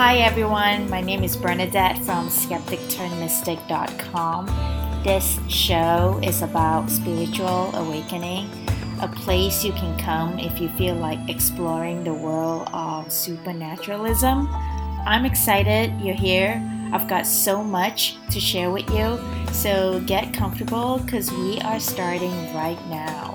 Hi everyone, my name is Bernadette from skepticturnmystic.com. This show is about spiritual awakening, a place you can come if you feel like exploring the world of supernaturalism. I'm excited you're here. I've got so much to share with you, so get comfortable because we are starting right now.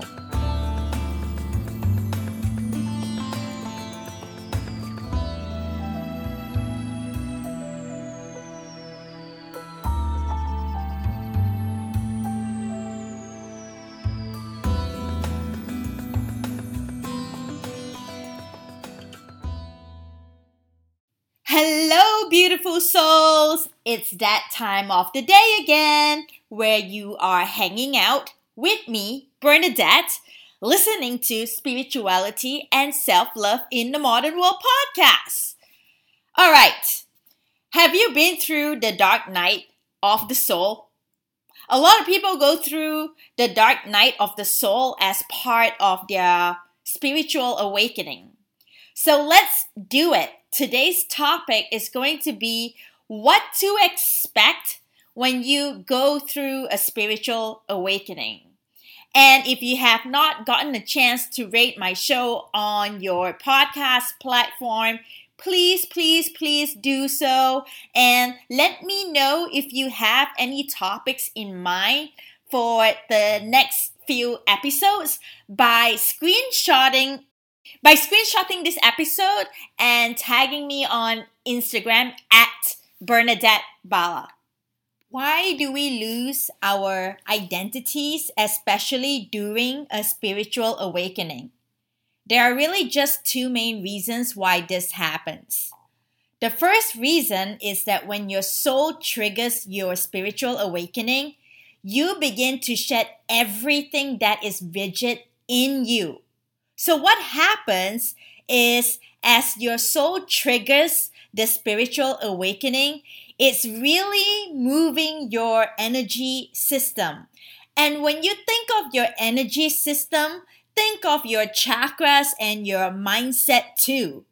Hello, beautiful souls! It's that time of the day again where you are hanging out with me, Bernadette, listening to Spirituality and Self Love in the Modern World podcast. All right, have you been through the dark night of the soul? A lot of people go through the dark night of the soul as part of their spiritual awakening. So let's do it today's topic is going to be what to expect when you go through a spiritual awakening. And if you have not gotten a chance to rate my show on your podcast platform, please, please, please do so. And let me know if you have any topics in mind for the next few episodes by screenshotting by screenshotting this episode and tagging me on Instagram at Bernadette Bala. Why do we lose our identities, especially during a spiritual awakening? There are really just two main reasons why this happens. The first reason is that when your soul triggers your spiritual awakening, you begin to shed everything that is rigid in you so, what happens is as your soul triggers the spiritual awakening, it's really moving your energy system. And when you think of your energy system, think of your chakras and your mindset too.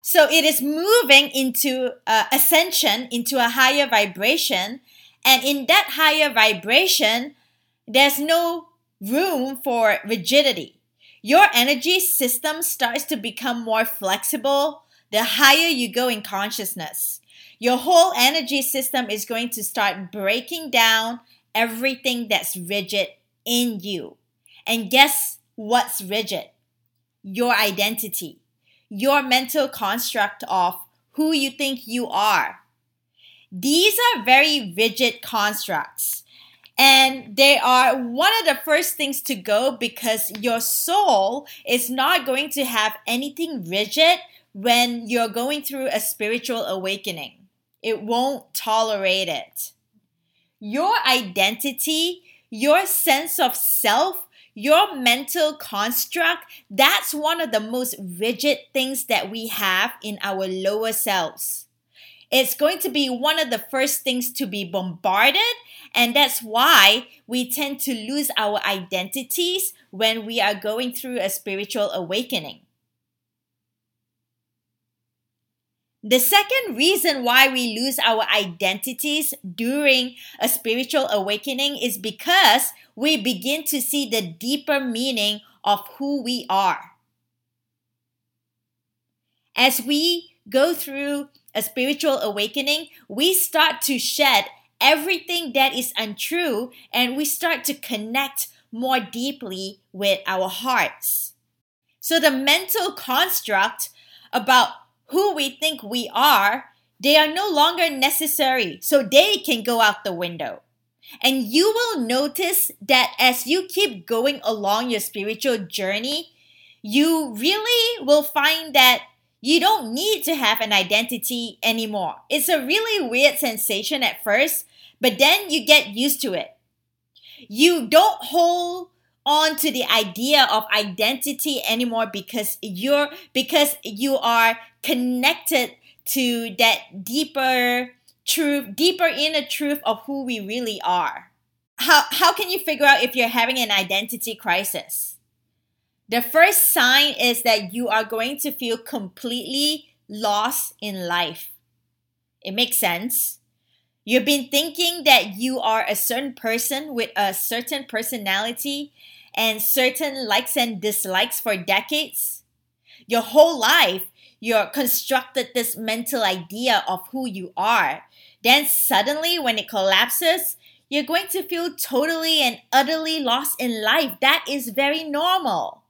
So it is moving into uh, ascension, into a higher vibration. And in that higher vibration, there's no room for rigidity. Your energy system starts to become more flexible the higher you go in consciousness. Your whole energy system is going to start breaking down everything that's rigid in you. And guess what's rigid? Your identity, your mental construct of who you think you are. These are very rigid constructs. And they are one of the first things to go because your soul is not going to have anything rigid when you're going through a spiritual awakening. It won't tolerate it. Your identity, your sense of self, your mental construct, that's one of the most rigid things that we have in our lower selves. It's going to be one of the first things to be bombarded and that's why we tend to lose our identities when we are going through a spiritual awakening. The second reason why we lose our identities during a spiritual awakening is because we begin to see the deeper meaning of who we are. As we go through a spiritual awakening, we start to shed everything that is untrue and we start to connect more deeply with our hearts. So the mental construct about who we think we are, they are no longer necessary. So they can go out the window. And you will notice that as you keep going along your spiritual journey, you really will find that you don't need to have an identity anymore. It's a really weird sensation at first, but then you get used to it. You don't hold on to the idea of identity anymore because you're because you are connected to that deeper truth, deeper inner truth of who we really are. How how can you figure out if you're having an identity crisis? The first sign is that you are going to feel completely lost in life. It makes sense. You've been thinking that you are a certain person with a certain personality and certain likes and dislikes for decades. Your whole life, you're constructed this mental idea of who you are. Then suddenly, when it collapses, you're going to feel totally and utterly lost in life. That is very normal.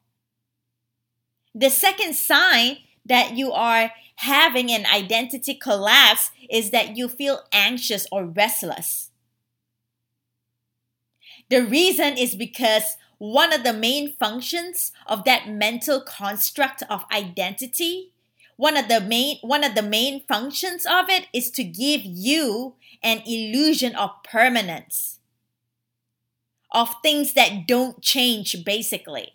The second sign that you are having an identity collapse is that you feel anxious or restless. The reason is because one of the main functions of that mental construct of identity one of the main one of the main functions of it is to give you an illusion of permanence of things that don't change basically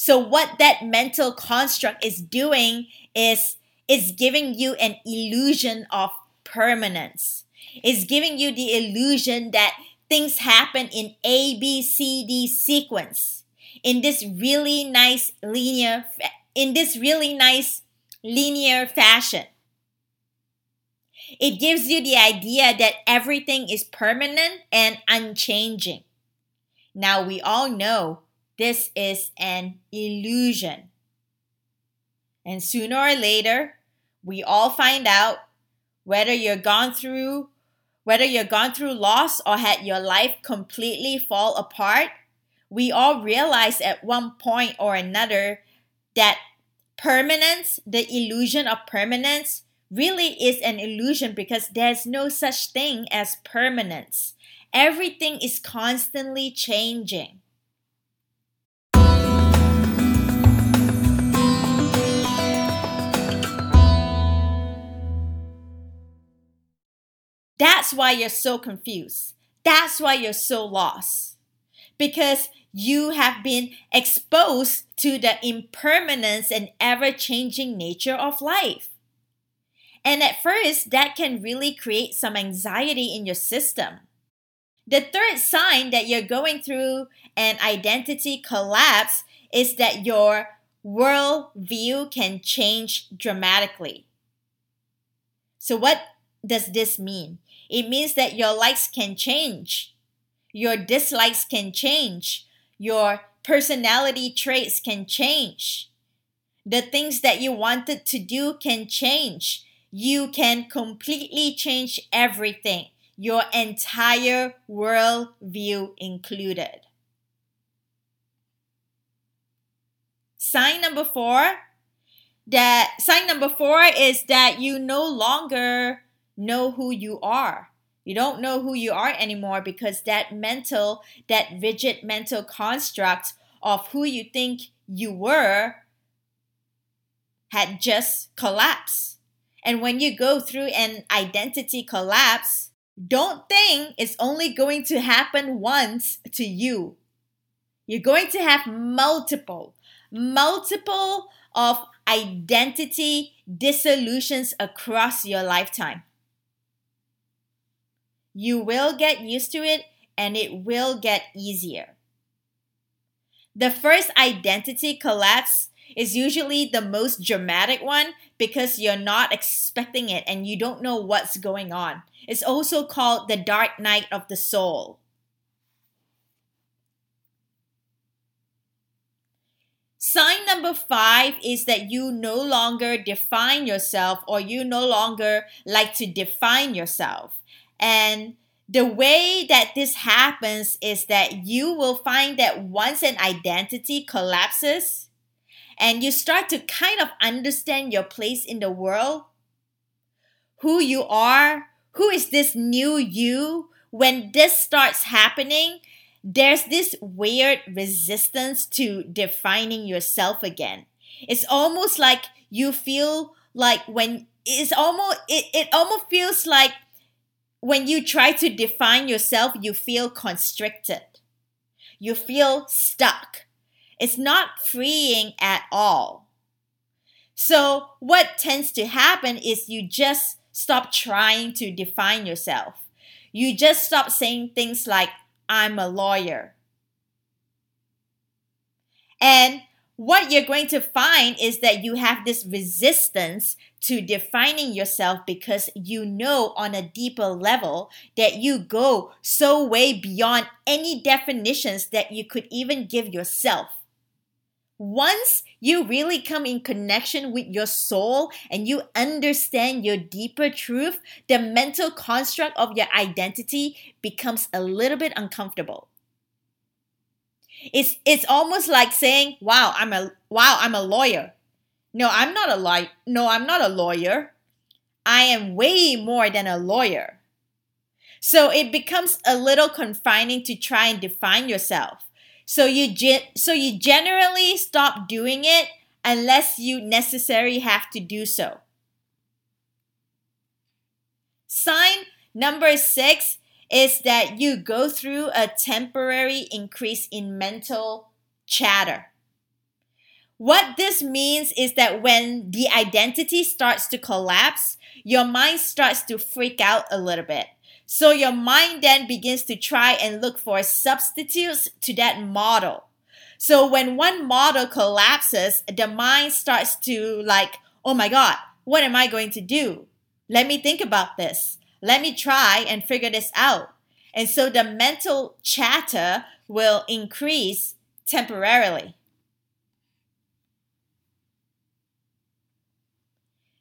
so what that mental construct is doing is is giving you an illusion of permanence. Is giving you the illusion that things happen in A B C D sequence in this really nice linear in this really nice linear fashion. It gives you the idea that everything is permanent and unchanging. Now we all know this is an illusion. And sooner or later, we all find out whether you're gone through whether you're gone through loss or had your life completely fall apart, we all realize at one point or another that permanence, the illusion of permanence, really is an illusion because there's no such thing as permanence. Everything is constantly changing. That's why you're so confused. That's why you're so lost. Because you have been exposed to the impermanence and ever changing nature of life. And at first, that can really create some anxiety in your system. The third sign that you're going through an identity collapse is that your world view can change dramatically. So, what does this mean? It means that your likes can change, your dislikes can change, your personality traits can change. The things that you wanted to do can change. You can completely change everything, your entire world view included. Sign number four that sign number four is that you no longer know who you are. You don't know who you are anymore because that mental, that rigid mental construct of who you think you were had just collapsed. And when you go through an identity collapse, don't think it's only going to happen once to you. You're going to have multiple, multiple of identity dissolutions across your lifetime. You will get used to it and it will get easier. The first identity collapse is usually the most dramatic one because you're not expecting it and you don't know what's going on. It's also called the dark night of the soul. Sign number five is that you no longer define yourself or you no longer like to define yourself. And the way that this happens is that you will find that once an identity collapses and you start to kind of understand your place in the world, who you are, who is this new you, when this starts happening, there's this weird resistance to defining yourself again. It's almost like you feel like when it's almost it, it almost feels like when you try to define yourself, you feel constricted. You feel stuck. It's not freeing at all. So, what tends to happen is you just stop trying to define yourself. You just stop saying things like, I'm a lawyer. And what you're going to find is that you have this resistance to defining yourself because you know on a deeper level that you go so way beyond any definitions that you could even give yourself. Once you really come in connection with your soul and you understand your deeper truth, the mental construct of your identity becomes a little bit uncomfortable. It's it's almost like saying, "Wow, I'm a wow, I'm a lawyer." No, I'm not a li- No, I'm not a lawyer. I am way more than a lawyer. So it becomes a little confining to try and define yourself. So you ge- so you generally stop doing it unless you necessarily have to do so. Sign number 6 is that you go through a temporary increase in mental chatter. What this means is that when the identity starts to collapse, your mind starts to freak out a little bit. So your mind then begins to try and look for substitutes to that model. So when one model collapses, the mind starts to like, oh my God, what am I going to do? Let me think about this. Let me try and figure this out. And so the mental chatter will increase temporarily.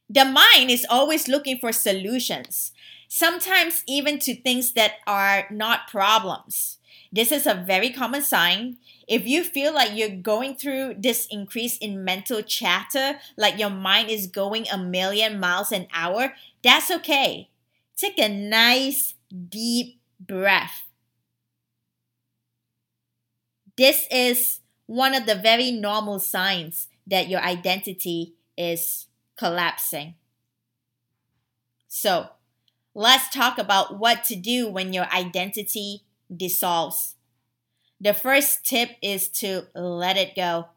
The mind is always looking for solutions, sometimes even to things that are not problems. This is a very common sign. If you feel like you're going through this increase in mental chatter, like your mind is going a million miles an hour, that's okay. Take a nice deep breath. This is one of the very normal signs that your identity is collapsing. So, let's talk about what to do when your identity dissolves. The first tip is to let it go.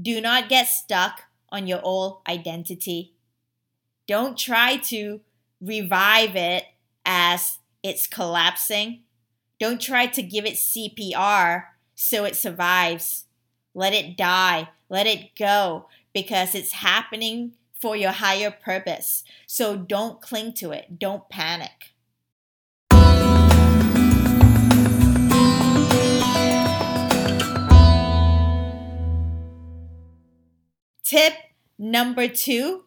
Do not get stuck on your old identity. Don't try to revive it as it's collapsing. Don't try to give it CPR so it survives. Let it die. Let it go because it's happening for your higher purpose. So don't cling to it. Don't panic. Tip number two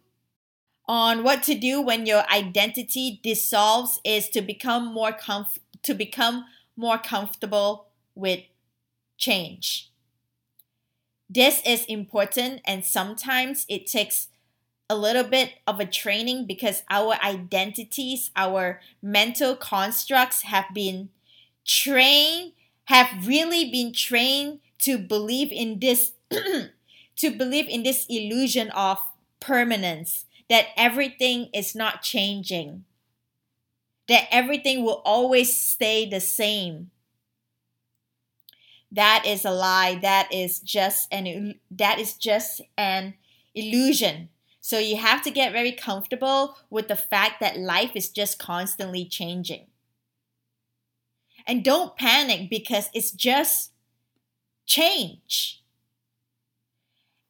on what to do when your identity dissolves is to become more comf- to become more comfortable with change. This is important and sometimes it takes a little bit of a training because our identities, our mental constructs have been trained, have really been trained to believe in this to believe in this illusion of permanence that everything is not changing, that everything will always stay the same. That is a lie. That is just an that is just an illusion. So you have to get very comfortable with the fact that life is just constantly changing. And don't panic because it's just change.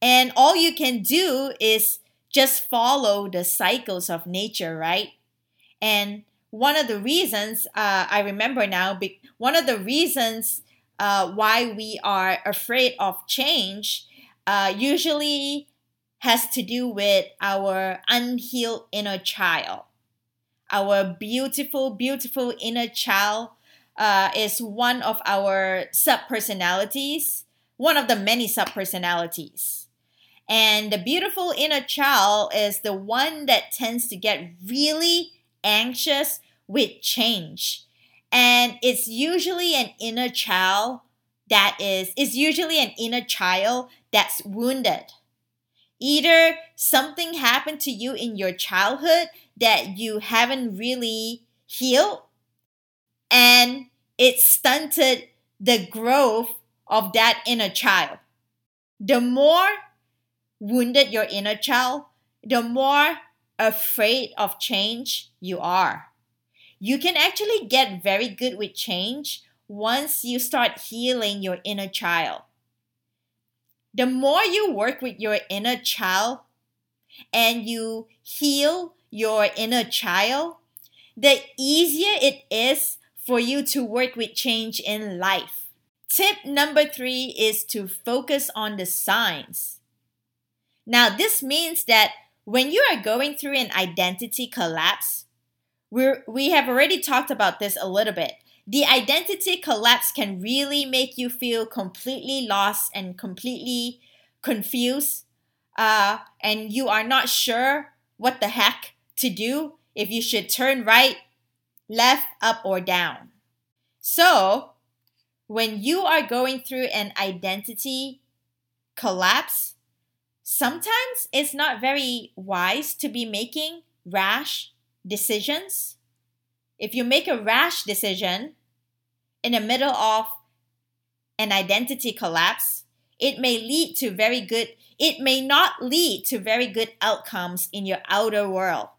And all you can do is just follow the cycles of nature, right? And one of the reasons uh, I remember now, one of the reasons uh, why we are afraid of change uh, usually has to do with our unhealed inner child. Our beautiful, beautiful inner child uh, is one of our sub personalities, one of the many sub personalities. And the beautiful inner child is the one that tends to get really anxious with change. And it's usually an inner child that is, is usually an inner child that's wounded. Either something happened to you in your childhood that you haven't really healed, and it stunted the growth of that inner child. The more wounded your inner child, the more afraid of change you are. You can actually get very good with change once you start healing your inner child. the more you work with your inner child and you heal your inner child, the easier it is for you to work with change in life. Tip number three is to focus on the signs. Now, this means that when you are going through an identity collapse, we're, we have already talked about this a little bit. The identity collapse can really make you feel completely lost and completely confused, uh, and you are not sure what the heck to do if you should turn right, left, up, or down. So, when you are going through an identity collapse, sometimes it's not very wise to be making rash decisions. If you make a rash decision in the middle of an identity collapse, it may lead to very good, it may not lead to very good outcomes in your outer world.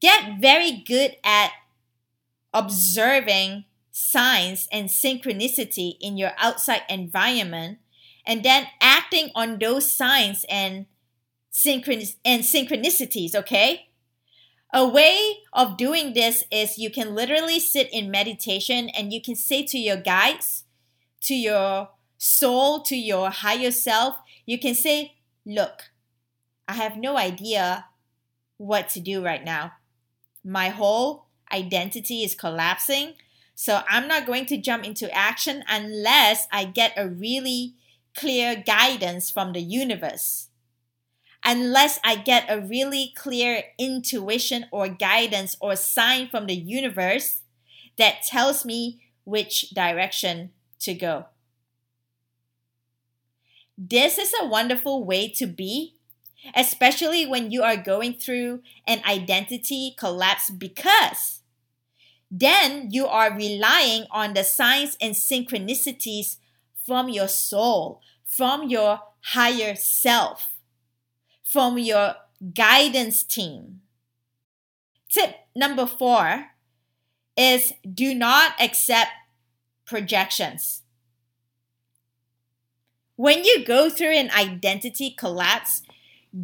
Get very good at observing signs and synchronicity in your outside environment and then acting on those signs and, and synchronicities, okay? A way of doing this is you can literally sit in meditation and you can say to your guides, to your soul, to your higher self, you can say, Look, I have no idea what to do right now. My whole identity is collapsing. So I'm not going to jump into action unless I get a really clear guidance from the universe. Unless I get a really clear intuition or guidance or sign from the universe that tells me which direction to go. This is a wonderful way to be especially when you are going through an identity collapse because then you are relying on the signs and synchronicities from your soul, from your higher self, from your guidance team. Tip number four is do not accept projections. When you go through an identity collapse,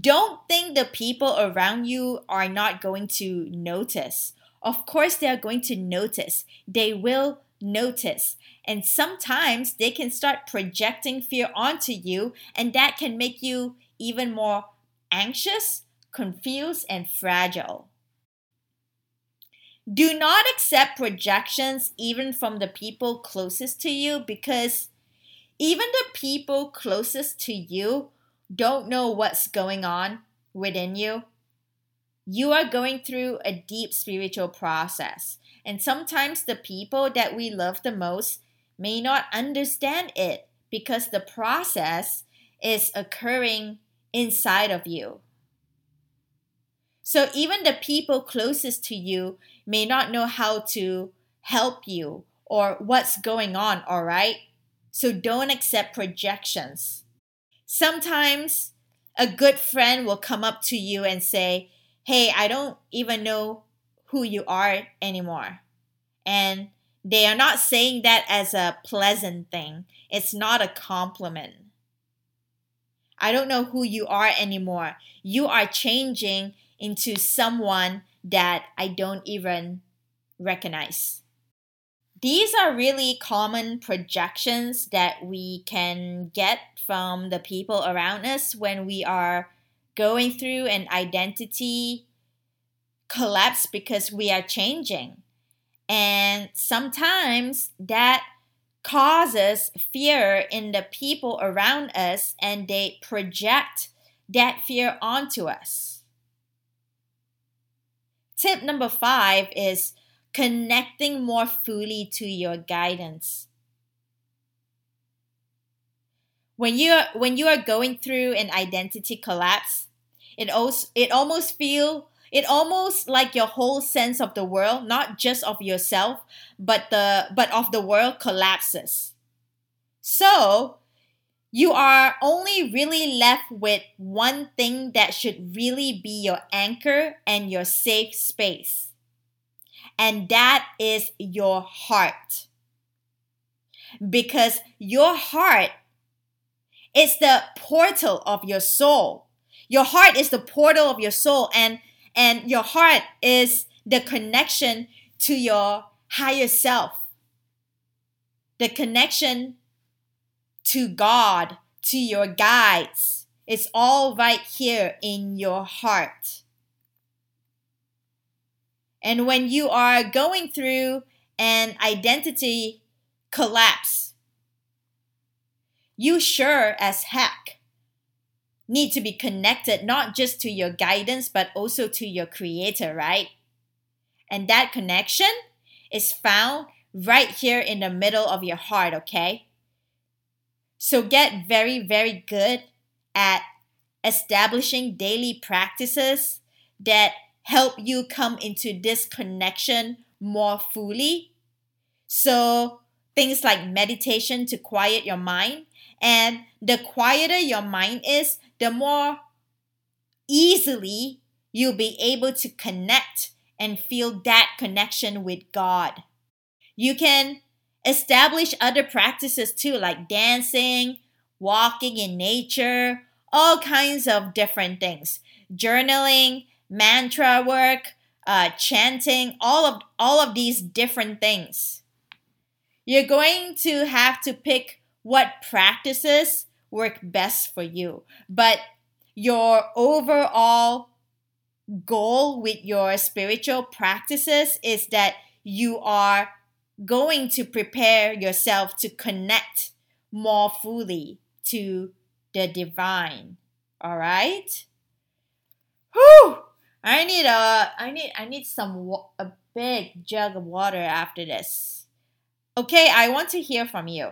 don't think the people around you are not going to notice. Of course, they are going to notice. They will notice. And sometimes they can start projecting fear onto you, and that can make you even more anxious, confused, and fragile. Do not accept projections even from the people closest to you because even the people closest to you don't know what's going on within you, you are going through a deep spiritual process. And sometimes the people that we love the most may not understand it because the process is occurring inside of you. So even the people closest to you may not know how to help you or what's going on, all right? So don't accept projections. Sometimes a good friend will come up to you and say, Hey, I don't even know who you are anymore. And they are not saying that as a pleasant thing, it's not a compliment. I don't know who you are anymore. You are changing into someone that I don't even recognize. These are really common projections that we can get from the people around us when we are going through an identity collapse because we are changing. And sometimes that causes fear in the people around us and they project that fear onto us. Tip number five is connecting more fully to your guidance. When you are, when you are going through an identity collapse, it also it almost feel it almost like your whole sense of the world, not just of yourself, but the but of the world collapses. So, you are only really left with one thing that should really be your anchor and your safe space. And that is your heart. Because your heart is the portal of your soul. Your heart is the portal of your soul and and your heart is the connection to your higher self. The connection to God, to your guides. It's all right here in your heart. And when you are going through an identity collapse, you sure as heck need to be connected not just to your guidance but also to your creator, right? And that connection is found right here in the middle of your heart, okay? So get very, very good at establishing daily practices that help you come into this connection more fully. So things like meditation to quiet your mind. And the quieter your mind is, the more easily you'll be able to connect and feel that connection with God. You can establish other practices too, like dancing, walking in nature, all kinds of different things. Journaling, mantra work, uh, chanting, all of all of these different things. You're going to have to pick what practices work best for you. But your overall goal with your spiritual practices is that you are going to prepare yourself to connect more fully to the divine. All right? Whew! I need a I need I need some a big jug of water after this. Okay, I want to hear from you.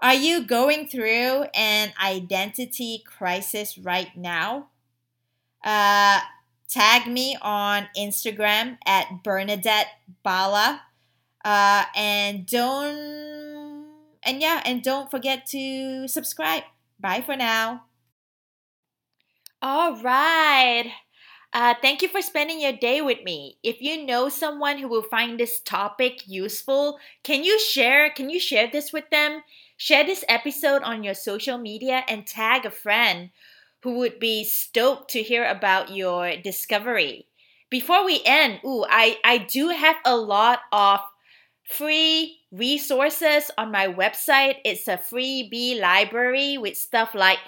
Are you going through an identity crisis right now? Uh, tag me on Instagram at Bernadette Bala. Uh, and don't and yeah, and don't forget to subscribe. Bye for now. All right. Uh, thank you for spending your day with me. If you know someone who will find this topic useful, can you share? Can you share this with them? Share this episode on your social media and tag a friend who would be stoked to hear about your discovery. Before we end, ooh, I, I do have a lot of free resources on my website. It's a freebie library with stuff like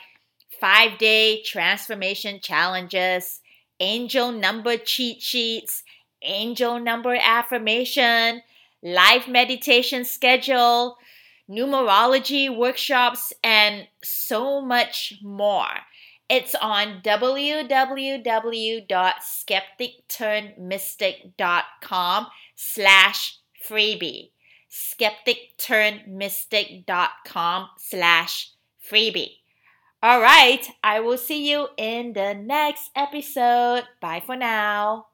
five day transformation challenges angel number cheat sheets, angel number affirmation, live meditation schedule, numerology workshops, and so much more. It's on www.skepticturnmystic.com slash freebie. Skepticturnmystic.com slash freebie. All right, I will see you in the next episode. Bye for now.